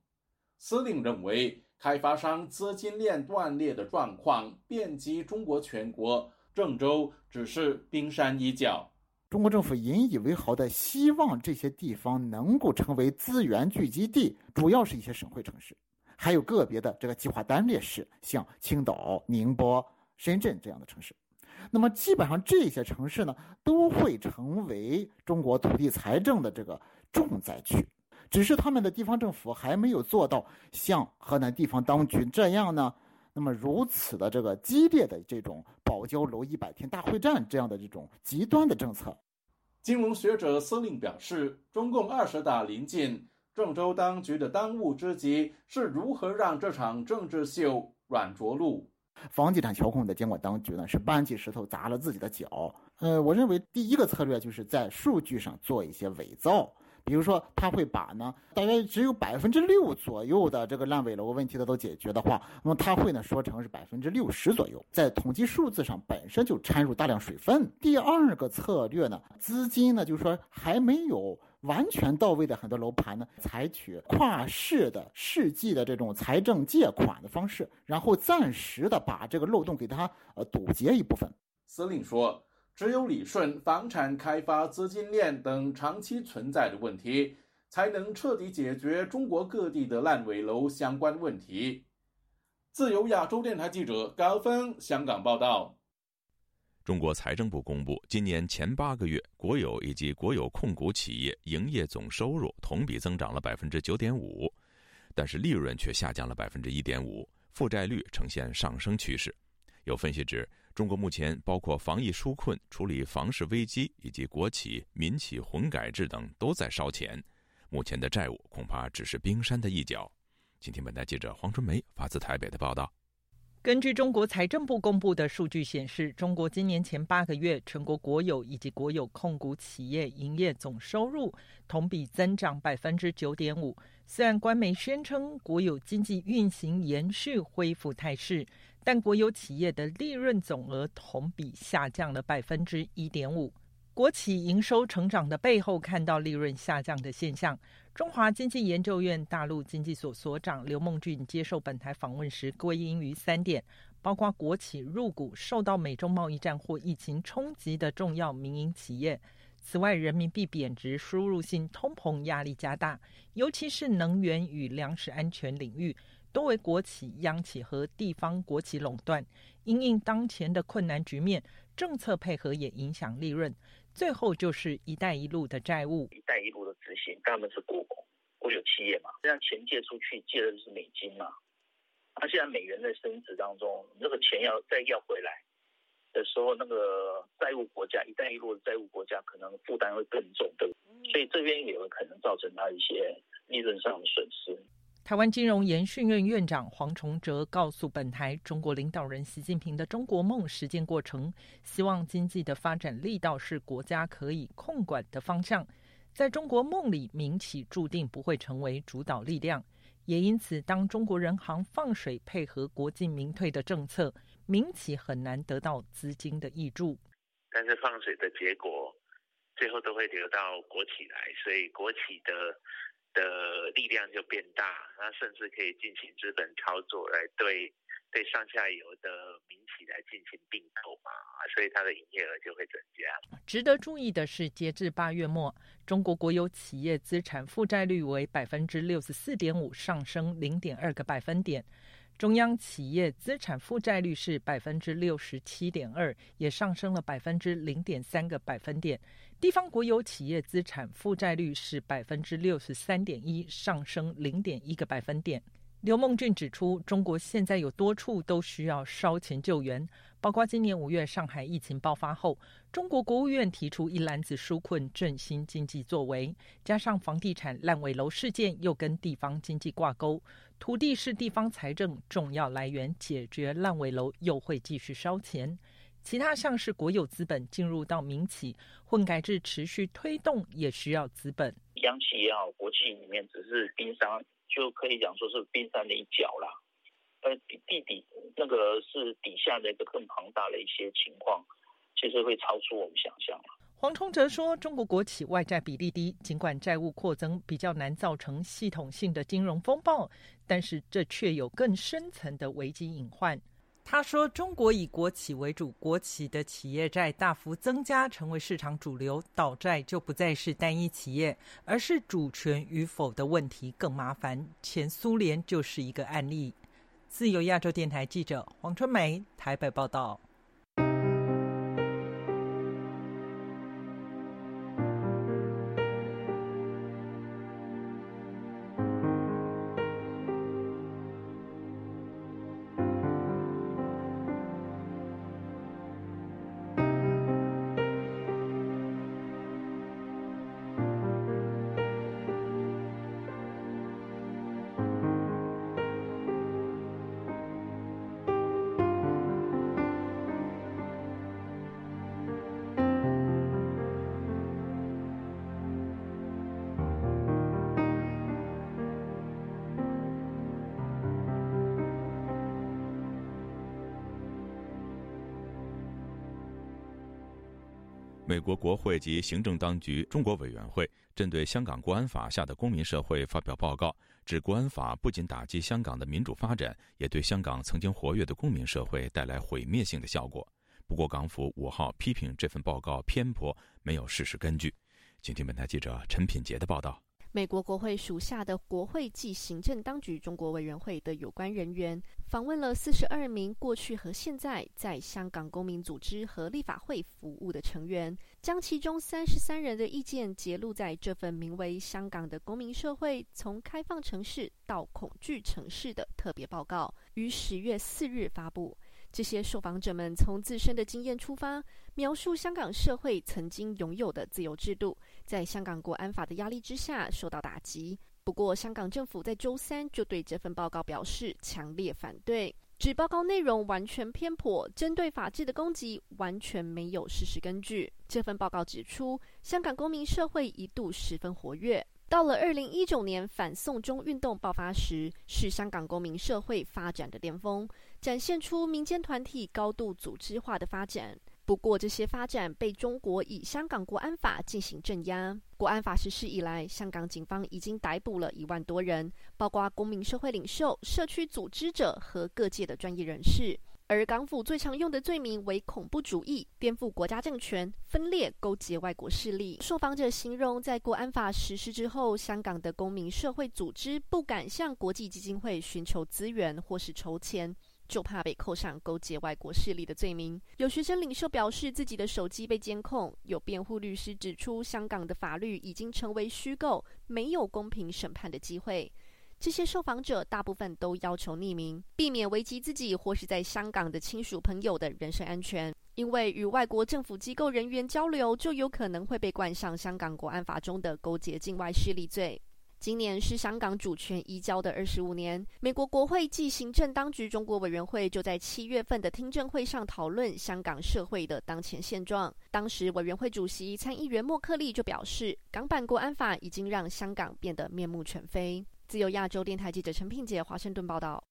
司令认为，开发商资金链断裂的状况遍及中国全国，郑州只是冰山一角。中国政府引以为豪的，希望这些地方能够成为资源聚集地，主要是一些省会城市，还有个别的这个计划单列市，像青岛、宁波、深圳这样的城市。那么，基本上这些城市呢，都会成为中国土地财政的这个重灾区。只是他们的地方政府还没有做到像河南地方当局这样呢，那么如此的这个激烈的这种保交楼一百天大会战这样的这种极端的政策。金融学者司令表示，中共二十大临近，郑州当局的当务之急是如何让这场政治秀软着陆。房地产调控的监管当局呢，是搬起石头砸了自己的脚。呃，我认为第一个策略就是在数据上做一些伪造。比如说，他会把呢，大约只有百分之六左右的这个烂尾楼问题的都解决的话，那么他会呢说成是百分之六十左右，在统计数字上本身就掺入大量水分。第二个策略呢，资金呢就是说还没有完全到位的很多楼盘呢，采取跨市的世纪的这种财政借款的方式，然后暂时的把这个漏洞给它呃堵截一部分。司令说。只有理顺房产开发资金链等长期存在的问题，才能彻底解决中国各地的烂尾楼相关问题。自由亚洲电台记者高峰香港报道。中国财政部公布，今年前八个月，国有以及国有控股企业营业总收入同比增长了百分之九点五，但是利润却下降了百分之一点五，负债率呈现上升趋势。有分析指。中国目前包括防疫纾困、处理房市危机以及国企、民企混改制等都在烧钱，目前的债务恐怕只是冰山的一角。今天，本台记者黄春梅发自台北的报道。根据中国财政部公布的数据显示，中国今年前八个月全国国有以及国有控股企业营业总收入同比增长百分之九点五。虽然官媒宣称国有经济运行延续恢复态势。但国有企业的利润总额同比下降了百分之一点五。国企营收成长的背后，看到利润下降的现象。中华经济研究院大陆经济所所长刘梦俊接受本台访问时，归因于三点：包括国企入股受到美中贸易战或疫情冲击的重要民营企业；此外，人民币贬值、输入性通膨压力加大，尤其是能源与粮食安全领域。多为国企、央企和地方国企垄断，因应当前的困难局面，政策配合也影响利润。最后就是“一带一路”的债务，“一带一路”的执行，他们是国国有企业嘛，这样钱借出去借的是美金嘛，那现在美元在升值当中，那个钱要再要回来的时候，那个债务国家“一带一路”的债务国家可能负担会更重，对所以这边也有可能造成他一些利润上的损失。台湾金融研训院院长黄崇哲告诉本台：“中国领导人习近平的中国梦实践过程，希望经济的发展力道是国家可以控管的方向。在中国梦里，民企注定不会成为主导力量，也因此，当中国人行放水配合国进民退的政策，民企很难得到资金的益助。但是放水的结果，最后都会流到国企来，所以国企的。”的力量就变大，那甚至可以进行资本操作来对对上下游的民企来进行并购嘛，所以它的营业额就会增加。值得注意的是，截至八月末，中国国有企业资产负债率为百分之六十四点五，上升零点二个百分点；中央企业资产负债率是百分之六十七点二，也上升了百分之零点三个百分点。地方国有企业资产负债率是百分之六十三点一，上升零点一个百分点。刘梦俊指出，中国现在有多处都需要烧钱救援，包括今年五月上海疫情爆发后，中国国务院提出一篮子纾困振兴经济作为，加上房地产烂尾楼事件又跟地方经济挂钩，土地是地方财政重要来源，解决烂尾楼又会继续烧钱。其他像是国有资本进入到民企，混改制持续推动，也需要资本。央企也好，国企里面只是冰山，就可以讲说是冰山的一角啦。呃，地底那个是底下的一个更庞大的一些情况，其实会超出我们想象黄崇哲说：“中国国企外债比例低，尽管债务扩增比较难造成系统性的金融风暴，但是这却有更深层的危机隐患。”他说：“中国以国企为主，国企的企业债大幅增加，成为市场主流。倒债就不再是单一企业，而是主权与否的问题更麻烦。前苏联就是一个案例。”自由亚洲电台记者黄春梅台北报道。美国国会及行政当局中国委员会针对香港国安法下的公民社会发表报告，指国安法不仅打击香港的民主发展，也对香港曾经活跃的公民社会带来毁灭性的效果。不过，港府五号批评这份报告偏颇，没有事实根据。请听本台记者陈品杰的报道。美国国会属下的国会暨行政当局中国委员会的有关人员访问了四十二名过去和现在在香港公民组织和立法会服务的成员，将其中三十三人的意见揭露在这份名为《香港的公民社会：从开放城市到恐惧城市》的特别报告，于十月四日发布。这些受访者们从自身的经验出发，描述香港社会曾经拥有的自由制度，在香港国安法的压力之下受到打击。不过，香港政府在周三就对这份报告表示强烈反对，指报告内容完全偏颇，针对法治的攻击完全没有事实根据。这份报告指出，香港公民社会一度十分活跃。到了二零一九年反送中运动爆发时，是香港公民社会发展的巅峰，展现出民间团体高度组织化的发展。不过，这些发展被中国以香港国安法进行镇压。国安法实施以来，香港警方已经逮捕了一万多人，包括公民社会领袖、社区组织者和各界的专业人士。而港府最常用的罪名为恐怖主义、颠覆国家政权、分裂、勾结外国势力。受访者形容，在国安法实施之后，香港的公民社会组织不敢向国际基金会寻求资源或是筹钱，就怕被扣上勾结外国势力的罪名。有学生领袖表示自己的手机被监控，有辩护律师指出，香港的法律已经成为虚构，没有公平审判的机会。这些受访者大部分都要求匿名，避免危及自己或是在香港的亲属朋友的人身安全。因为与外国政府机构人员交流，就有可能会被冠上香港国安法中的勾结境外势力罪。今年是香港主权移交的二十五年，美国国会暨行政当局中国委员会就在七月份的听证会上讨论香港社会的当前现状。当时委员会主席参议员莫克利就表示，港版国安法已经让香港变得面目全非。自由亚洲电台记者陈品杰华盛顿报道。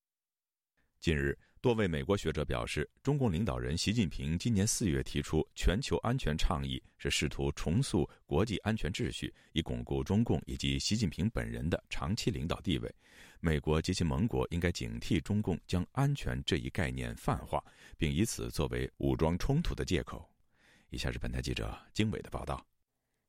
近日，多位美国学者表示，中共领导人习近平今年四月提出全球安全倡议，是试图重塑国际安全秩序，以巩固中共以及习近平本人的长期领导地位。美国及其盟国应该警惕中共将安全这一概念泛化，并以此作为武装冲突的借口。以下是本台记者经纬的报道。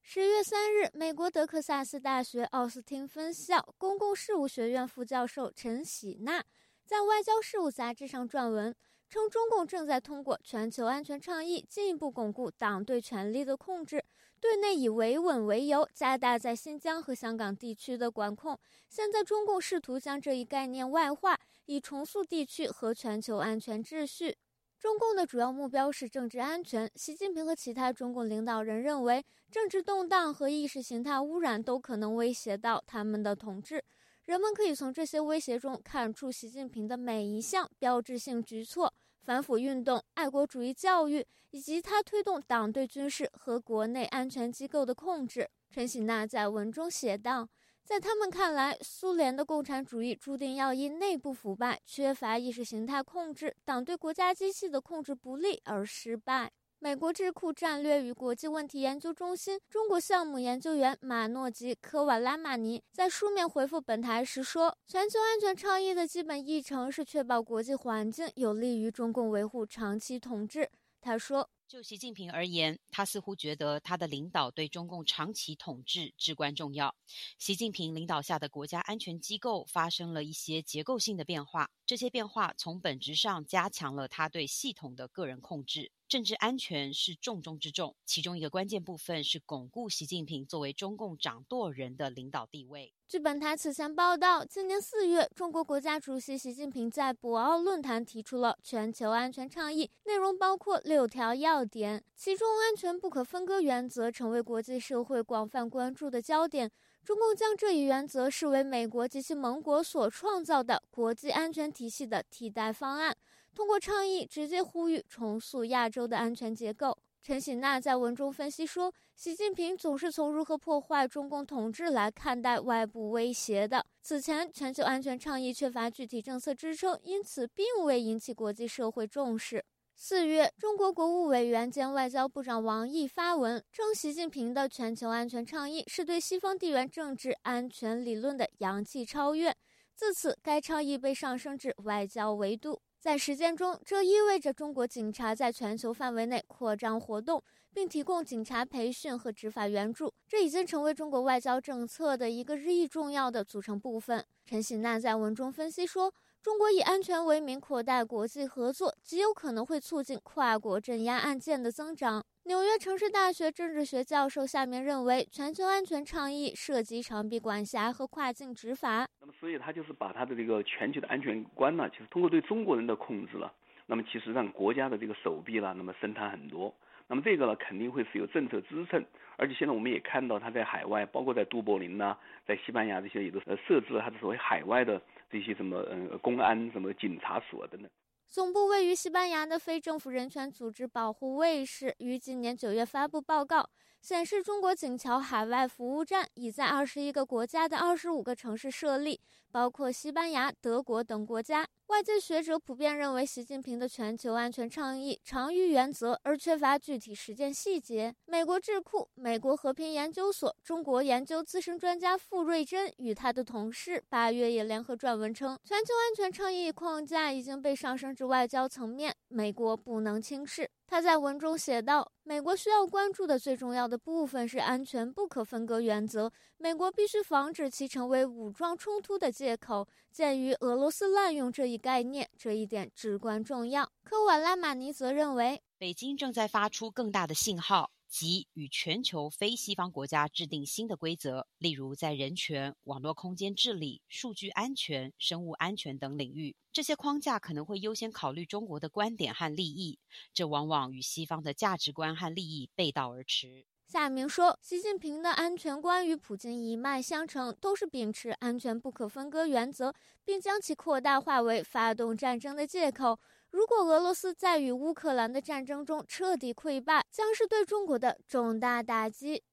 十月三日，美国德克萨斯大学奥斯汀分校公共事务学院副教授陈喜娜在《外交事务》杂志上撰文，称中共正在通过全球安全倡议进一步巩固党对权力的控制，对内以维稳为由加大在新疆和香港地区的管控。现在，中共试图将这一概念外化，以重塑地区和全球安全秩序。中共的主要目标是政治安全。习近平和其他中共领导人认为，政治动荡和意识形态污染都可能威胁到他们的统治。人们可以从这些威胁中看出习近平的每一项标志性举措：反腐运动、爱国主义教育，以及他推动党对军事和国内安全机构的控制。陈喜娜在文中写道。在他们看来，苏联的共产主义注定要因内部腐败、缺乏意识形态控制、党对国家机器的控制不力而失败。美国智库战略与国际问题研究中心中国项目研究员马诺吉·科瓦拉马尼在书面回复本台时说：“全球安全倡议的基本议程是确保国际环境有利于中共维护长期统治。”他说。就习近平而言，他似乎觉得他的领导对中共长期统治至关重要。习近平领导下的国家安全机构发生了一些结构性的变化，这些变化从本质上加强了他对系统的个人控制。政治安全是重中之重，其中一个关键部分是巩固习近平作为中共掌舵人的领导地位。据本台此前报道，今年四月，中国国家主席习近平在博鳌论坛提出了全球安全倡议，内容包括六条要点，其中安全不可分割原则成为国际社会广泛关注的焦点。中共将这一原则视为美国及其盟国所创造的国际安全体系的替代方案。通过倡议直接呼吁重塑亚洲的安全结构。陈喜娜在文中分析说，习近平总是从如何破坏中共统治来看待外部威胁的。此前，全球安全倡议缺乏具体政策支撑，因此并未引起国际社会重视。四月，中国国务委员兼外交部长王毅发文称，习近平的全球安全倡议是对西方地缘政治安全理论的洋气超越。自此，该倡议被上升至外交维度。在实践中，这意味着中国警察在全球范围内扩张活动，并提供警察培训和执法援助。这已经成为中国外交政策的一个日益重要的组成部分。陈喜娜在文中分析说。中国以安全为名扩大国际合作，极有可能会促进跨国镇压案件的增长。纽约城市大学政治学教授夏明认为，全球安全倡议涉及长臂管辖和跨境执法。那么，所以他就是把他的这个全球的安全观呢，就是通过对中国人的控制了。那么，其实让国家的这个手臂呢，那么伸摊很多。那么这个呢，肯定会是有政策支撑。而且现在我们也看到，他在海外，包括在都柏林呐，在西班牙这些，也都呃设置了他的所谓海外的。这些什么嗯公安什么警察所的呢，总部位于西班牙的非政府人权组织保护卫士于今年九月发布报告，显示中国警桥海外服务站已在二十一个国家的二十五个城市设立，包括西班牙、德国等国家。外界学者普遍认为，习近平的全球安全倡议长于原则，而缺乏具体实践细节。美国智库美国和平研究所中国研究资深专家傅瑞珍与他的同事八月也联合撰文称，全球安全倡议框架已经被上升至外交层面，美国不能轻视。他在文中写道：“美国需要关注的最重要的部分是安全不可分割原则，美国必须防止其成为武装冲突的借口。鉴于俄罗斯滥用这一概念，这一点至关重要。”科瓦拉马尼则认为，北京正在发出更大的信号。即与全球非西方国家制定新的规则，例如在人权、网络空间治理、数据安全、生物安全等领域，这些框架可能会优先考虑中国的观点和利益，这往往与西方的价值观和利益背道而驰。夏明说，习近平的安全观与普京一脉相承，都是秉持安全不可分割原则，并将其扩大化为发动战争的借口。如果俄罗斯在与乌克兰的战争中彻底溃败，将是对中国的重大打击。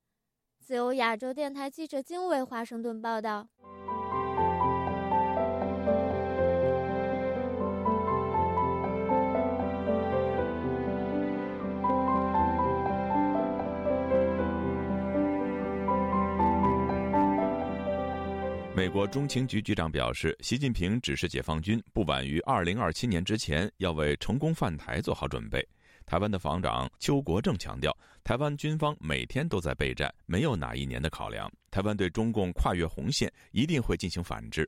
自由亚洲电台记者金伟华盛顿报道。美国中情局局长表示，习近平指示解放军不晚于二零二七年之前要为成功犯台做好准备。台湾的防长邱国正强调，台湾军方每天都在备战，没有哪一年的考量。台湾对中共跨越红线一定会进行反制。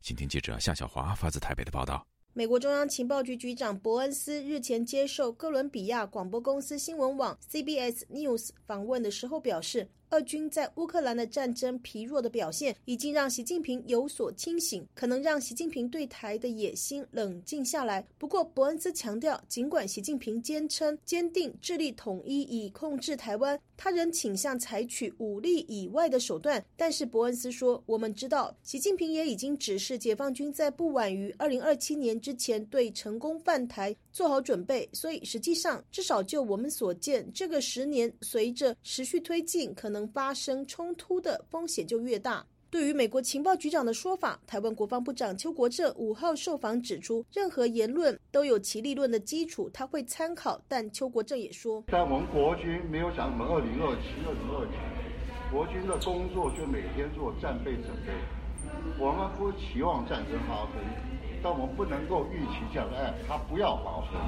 请听记者夏小华发自台北的报道。美国中央情报局局长伯恩斯日前接受哥伦比亚广播公司新闻网 （CBS News） 访问的时候表示。俄军在乌克兰的战争疲弱的表现，已经让习近平有所清醒，可能让习近平对台的野心冷静下来。不过，伯恩斯强调，尽管习近平坚称坚定致力统一以控制台湾，他仍倾向采取武力以外的手段。但是，伯恩斯说：“我们知道，习近平也已经指示解放军在不晚于二零二七年之前对成功犯台做好准备。所以，实际上，至少就我们所见，这个十年随着持续推进，可能。”发生冲突的风险就越大。对于美国情报局长的说法，台湾国防部长邱国正五号受访指出，任何言论都有其立论的基础，他会参考。但邱国正也说，但我们国军没有想什么二零二七、二零二九，国军的工作就每天做战备准备。我们不期望战争发生，但我们不能够预期这样的案它不要发生。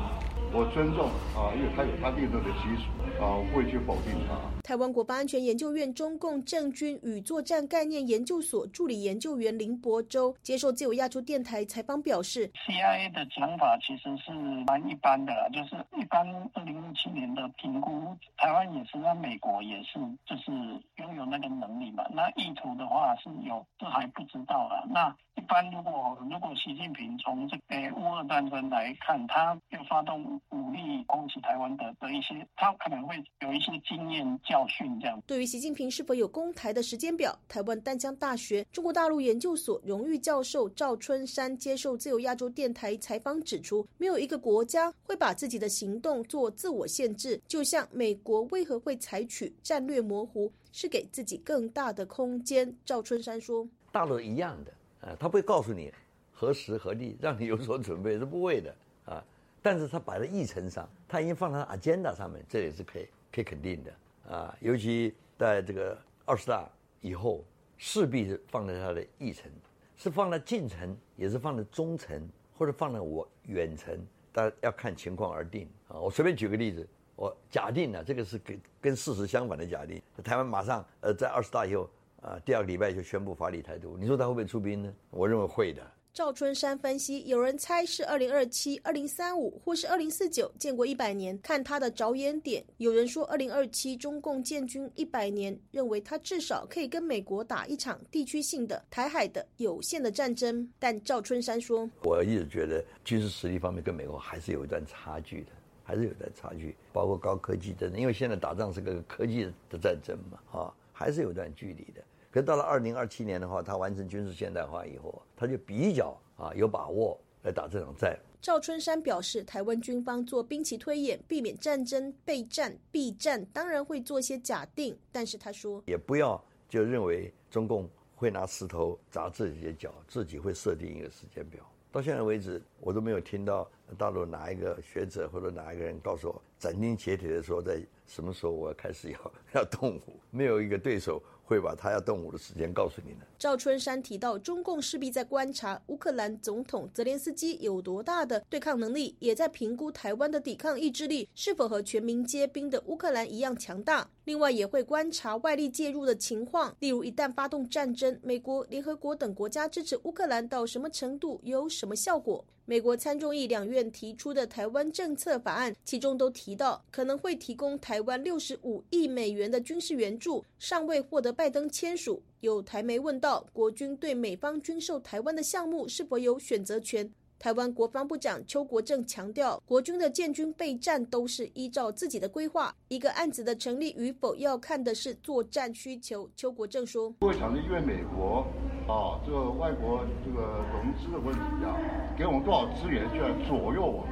我尊重啊，因为他有他立论的基础啊，不会去否定他。台湾国防安全研究院中共政军与作战概念研究所助理研究员林博洲接受自由亚洲电台采访表示：“CIA 的讲法其实是蛮一般的，就是一般二零一七年的评估，台湾也是，那美国也是，就是拥有那个能力嘛。那意图的话是有，这还不知道啊。那一般如果如果习近平从这个乌俄战争来看，他要发动武力攻击台湾的的一些，他可能会有一些经验。”教训这样。对于习近平是否有攻台的时间表，台湾淡江大学中国大陆研究所荣誉教授赵春山接受自由亚洲电台采访指出，没有一个国家会把自己的行动做自我限制。就像美国为何会采取战略模糊，是给自己更大的空间。赵春山说：“大陆一样的，呃，他不会告诉你何时何地，让你有所准备是不会的啊。但是他摆在议程上，他已经放在 agenda 上面，这也是可以可以肯定的啊。尤其在这个二十大以后，势必是放在他的议程，是放在近程，也是放在中程，或者放在我远程，大家要看情况而定啊。我随便举个例子，我假定呢，这个是跟跟事实相反的假定，台湾马上呃在二十大以后啊，第二个礼拜就宣布法理台独，你说他会不会出兵呢？我认为会的。赵春山分析，有人猜是二零二七、二零三五或是二零四九，建国一百年，看他的着眼点；有人说二零二七中共建军一百年，认为他至少可以跟美国打一场地区性的台海的有限的战争。但赵春山说，我一直觉得军事实力方面跟美国还是有一段差距的，还是有一段差距，包括高科技战争，因为现在打仗是个科技的战争嘛，啊，还是有段距离的。可到了二零二七年的话，他完成军事现代化以后，他就比较啊有把握来打这场战。赵春山表示，台湾军方做兵棋推演，避免战争备战避战，当然会做些假定。但是他说，也不要就认为中共会拿石头砸自己的脚，自己会设定一个时间表。到现在为止，我都没有听到大陆哪一个学者或者哪一个人告诉我斩钉截铁的说在什么时候我要开始要 要动武，没有一个对手。会把他要动武的时间告诉你的。赵春山提到，中共势必在观察乌克兰总统泽连斯基有多大的对抗能力，也在评估台湾的抵抗意志力是否和全民皆兵的乌克兰一样强大。另外，也会观察外力介入的情况，例如一旦发动战争，美国、联合国等国家支持乌克兰到什么程度，有什么效果。美国参众议两院提出的台湾政策法案，其中都提到可能会提供台湾六十五亿美元的军事援助，尚未获得拜登签署。有台媒问到，国军对美方军售台湾的项目是否有选择权？台湾国防部长邱国正强调，国军的建军备战都是依照自己的规划，一个案子的成立与否要看的是作战需求。邱国正说：“不会想着因为美国啊，这个外国这个融资的问题啊，给我们多少资源就要左右我们，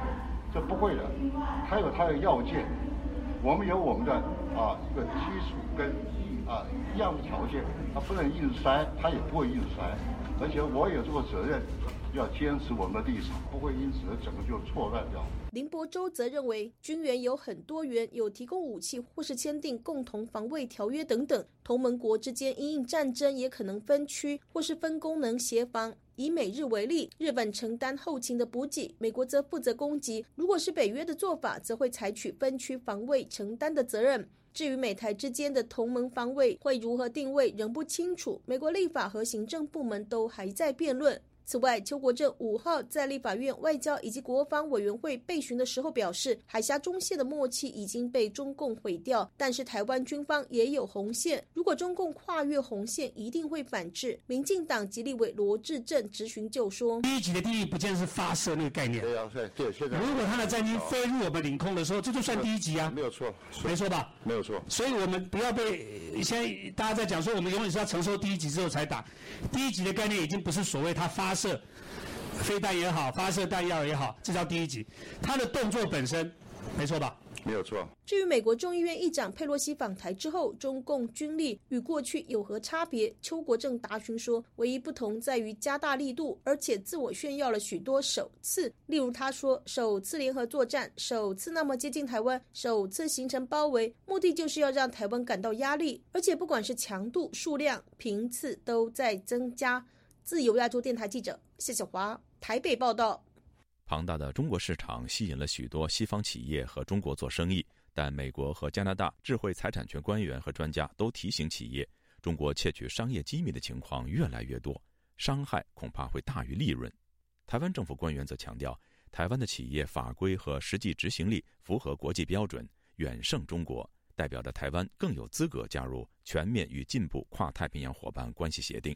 这不会的。它有它的要件，我们有我们的啊一个基础跟啊一样的条件，它不能硬塞，它也不会硬塞，而且我有这个责任。”要坚持我们的立场，不会因此整个就错乱掉。林伯洲则认为，军援有很多元，有提供武器或是签订共同防卫条约等等。同盟国之间因应战争也可能分区或是分功能协防。以美日为例，日本承担后勤的补给，美国则负责攻击。如果是北约的做法，则会采取分区防卫承担的责任。至于美台之间的同盟防卫会如何定位，仍不清楚。美国立法和行政部门都还在辩论。此外，邱国正五号在立法院外交以及国防委员会备询的时候表示，海峡中线的默契已经被中共毁掉，但是台湾军方也有红线，如果中共跨越红线，一定会反制。民进党籍立委罗志正质询就说：“第一级的定义不见是发射那个概念，对啊，对对，现在如果他的战机飞入我们领空的时候，这就算第一级啊，没有错，没错吧？没有错。所以我们不要被现在大家在讲说，我们永远是要承受第一级之后才打，第一级的概念已经不是所谓他发射。”飞弹也好，发射弹药也好，这叫第一级。他的动作本身，没错吧？没有错。至于美国众议院议长佩洛西访台之后，中共军力与过去有何差别？邱国正答询说，唯一不同在于加大力度，而且自我炫耀了许多首次。例如，他说首次联合作战，首次那么接近台湾，首次形成包围，目的就是要让台湾感到压力，而且不管是强度、数量、频次都在增加。自由亚洲电台记者谢小华台北报道：庞大的中国市场吸引了许多西方企业和中国做生意，但美国和加拿大智慧财产权官员和专家都提醒企业，中国窃取商业机密的情况越来越多，伤害恐怕会大于利润。台湾政府官员则强调，台湾的企业法规和实际执行力符合国际标准，远胜中国，代表着台湾更有资格加入全面与进步跨太平洋伙伴关系协定。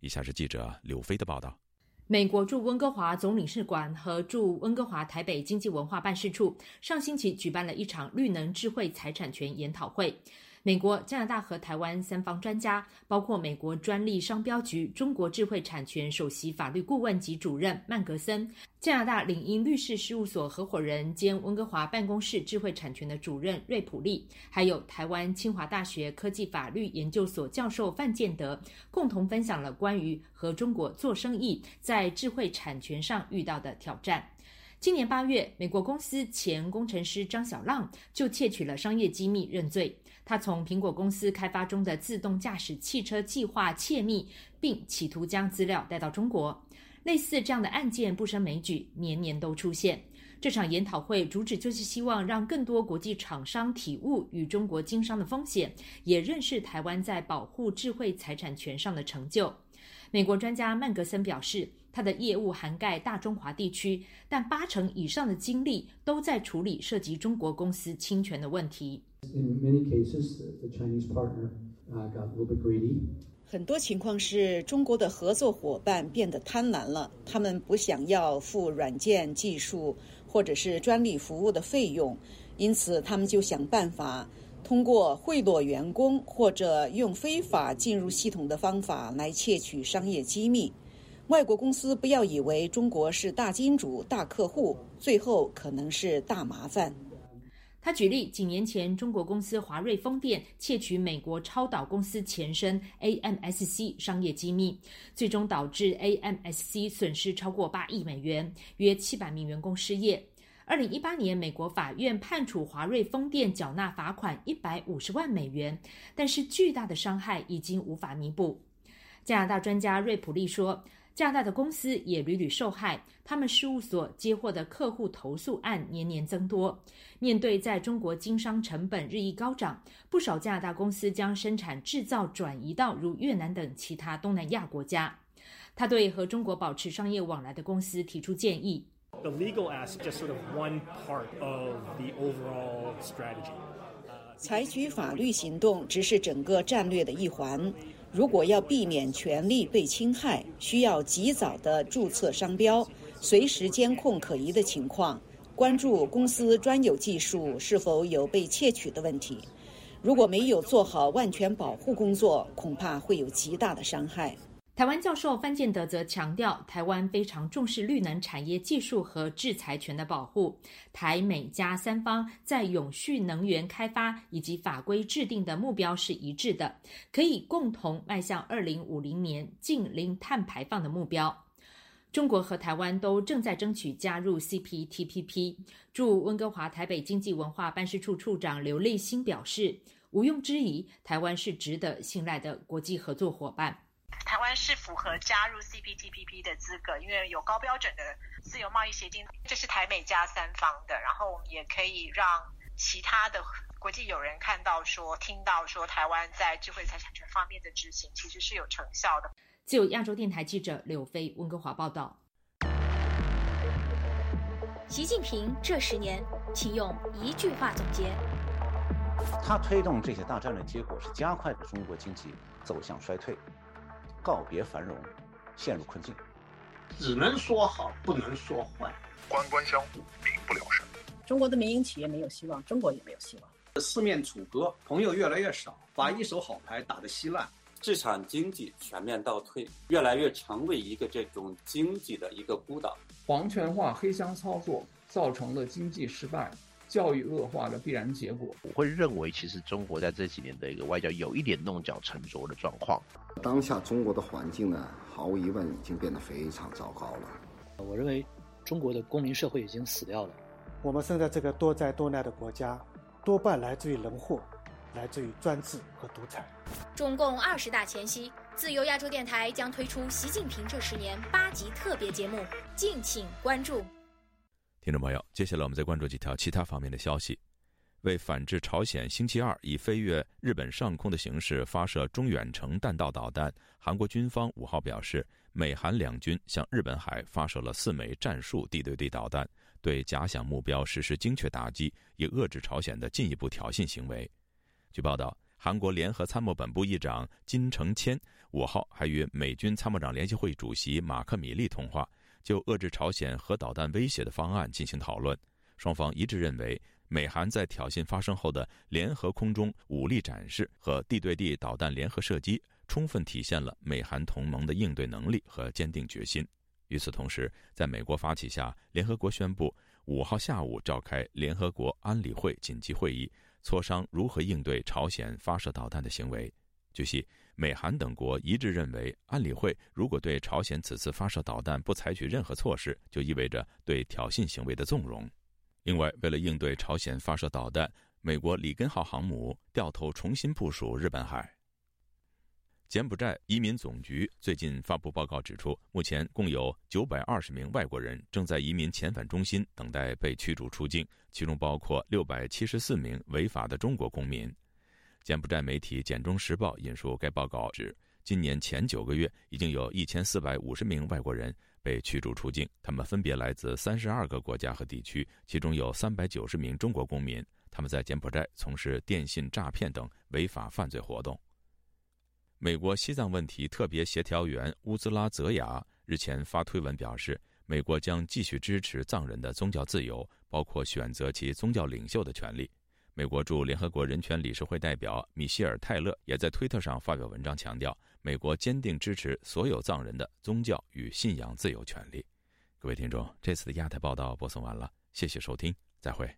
以下是记者柳飞的报道：美国驻温哥华总领事馆和驻温哥华台北经济文化办事处上星期举办了一场绿能智慧财产权研讨会。美国、加拿大和台湾三方专家，包括美国专利商标局中国智慧产权首席法律顾问及主任曼格森，加拿大领英律师事务所合伙人兼温哥华办公室智慧产权的主任瑞普利，还有台湾清华大学科技法律研究所教授范建德，共同分享了关于和中国做生意在智慧产权上遇到的挑战。今年八月，美国公司前工程师张小浪就窃取了商业机密认罪。他从苹果公司开发中的自动驾驶汽车计划窃密，并企图将资料带到中国。类似这样的案件不胜枚举，年年都出现。这场研讨会主旨就是希望让更多国际厂商体悟与中国经商的风险，也认识台湾在保护智慧财产权上的成就。美国专家曼格森表示。他的业务涵盖大中华地区，但八成以上的精力都在处理涉及中国公司侵权的问题。很多情况是中国的合作伙伴变得贪婪了，他们不想要付软件技术或者是专利服务的费用，因此他们就想办法通过贿赂员工或者用非法进入系统的方法来窃取商业机密。外国公司不要以为中国是大金主、大客户，最后可能是大麻烦。他举例，几年前中国公司华瑞风电窃取美国超导公司前身 AMSC 商业机密，最终导致 AMSC 损失超过八亿美元，约七百名员工失业。二零一八年，美国法院判处华瑞风电缴纳罚款一百五十万美元，但是巨大的伤害已经无法弥补。加拿大专家瑞普利说。加拿大的公司也屡屡受害，他们事务所接获的客户投诉案年年增多。面对在中国经商成本日益高涨，不少加拿大公司将生产制造转移到如越南等其他东南亚国家。他对和中国保持商业往来的公司提出建议。The legal aspect just sort of one part of the overall strategy. 采取法律行动只是整个战略的一环。如果要避免权利被侵害，需要及早的注册商标，随时监控可疑的情况，关注公司专有技术是否有被窃取的问题。如果没有做好万全保护工作，恐怕会有极大的伤害。台湾教授范建德则强调，台湾非常重视绿能产业技术和制裁权的保护。台美加三方在永续能源开发以及法规制定的目标是一致的，可以共同迈向二零五零年近零碳排放的目标。中国和台湾都正在争取加入 CPTPP。驻温哥华台北经济文化办事处处长刘立新表示，毋庸置疑，台湾是值得信赖的国际合作伙伴。台湾是符合加入 CPTPP 的资格，因为有高标准的自由贸易协定，这是台美加三方的。然后我们也可以让其他的国际友人看到、说听到、说台湾在智慧财产权方面的执行其实是有成效的。自由亚洲电台记者柳飞温哥华报道。习近平这十年，请用一句话总结。他推动这些大战略，结果是加快了中国经济走向衰退。告别繁荣，陷入困境，只能说好，不能说坏。官官相护，民不聊生。中国的民营企业没有希望，中国也没有希望。四面楚歌，朋友越来越少，把一手好牌打得稀烂。市场经济全面倒退，越来越成为一个这种经济的一个孤岛。皇权化、黑箱操作，造成了经济失败。教育恶化的必然结果，我会认为，其实中国在这几年的一个外交有一点弄巧成拙的状况。当下中国的环境呢，毫无疑问已经变得非常糟糕了。我认为，中国的公民社会已经死掉了。我们生在这个多灾多难的国家，多半来自于人祸，来自于专制和独裁。中共二十大前夕，自由亚洲电台将推出习近平这十年八集特别节目，敬请关注。听众朋友，接下来我们再关注几条其他方面的消息。为反制朝鲜星期二以飞越日本上空的形式发射中远程弹道导弹，韩国军方五号表示，美韩两军向日本海发射了四枚战术地对地导弹，对假想目标实施精确打击，以遏制朝鲜的进一步挑衅行为。据报道，韩国联合参谋本部议长金成谦五号还与美军参谋长联席会主席马克米利通话。就遏制朝鲜核导弹威胁的方案进行讨论，双方一致认为，美韩在挑衅发生后的联合空中武力展示和地对地导弹联合射击，充分体现了美韩同盟的应对能力和坚定决心。与此同时，在美国发起下，联合国宣布五号下午召开联合国安理会紧急会议，磋商如何应对朝鲜发射导弹的行为。据悉，美韩等国一致认为，安理会如果对朝鲜此次发射导弹不采取任何措施，就意味着对挑衅行为的纵容。另外，为了应对朝鲜发射导弹，美国里根号航母掉头重新部署日本海。柬埔寨移民总局最近发布报告指出，目前共有九百二十名外国人正在移民遣返中心等待被驱逐出境，其中包括六百七十四名违法的中国公民。柬埔寨媒体《简中时报》引述该报告指，今年前九个月已经有一千四百五十名外国人被驱逐出境，他们分别来自三十二个国家和地区，其中有三百九十名中国公民，他们在柬埔寨从事电信诈骗等违法犯罪活动。美国西藏问题特别协调员乌兹拉泽雅日前发推文表示，美国将继续支持藏人的宗教自由，包括选择其宗教领袖的权利。美国驻联合国人权理事会代表米歇尔·泰勒也在推特上发表文章，强调美国坚定支持所有藏人的宗教与信仰自由权利。各位听众，这次的亚太报道播送完了，谢谢收听，再会。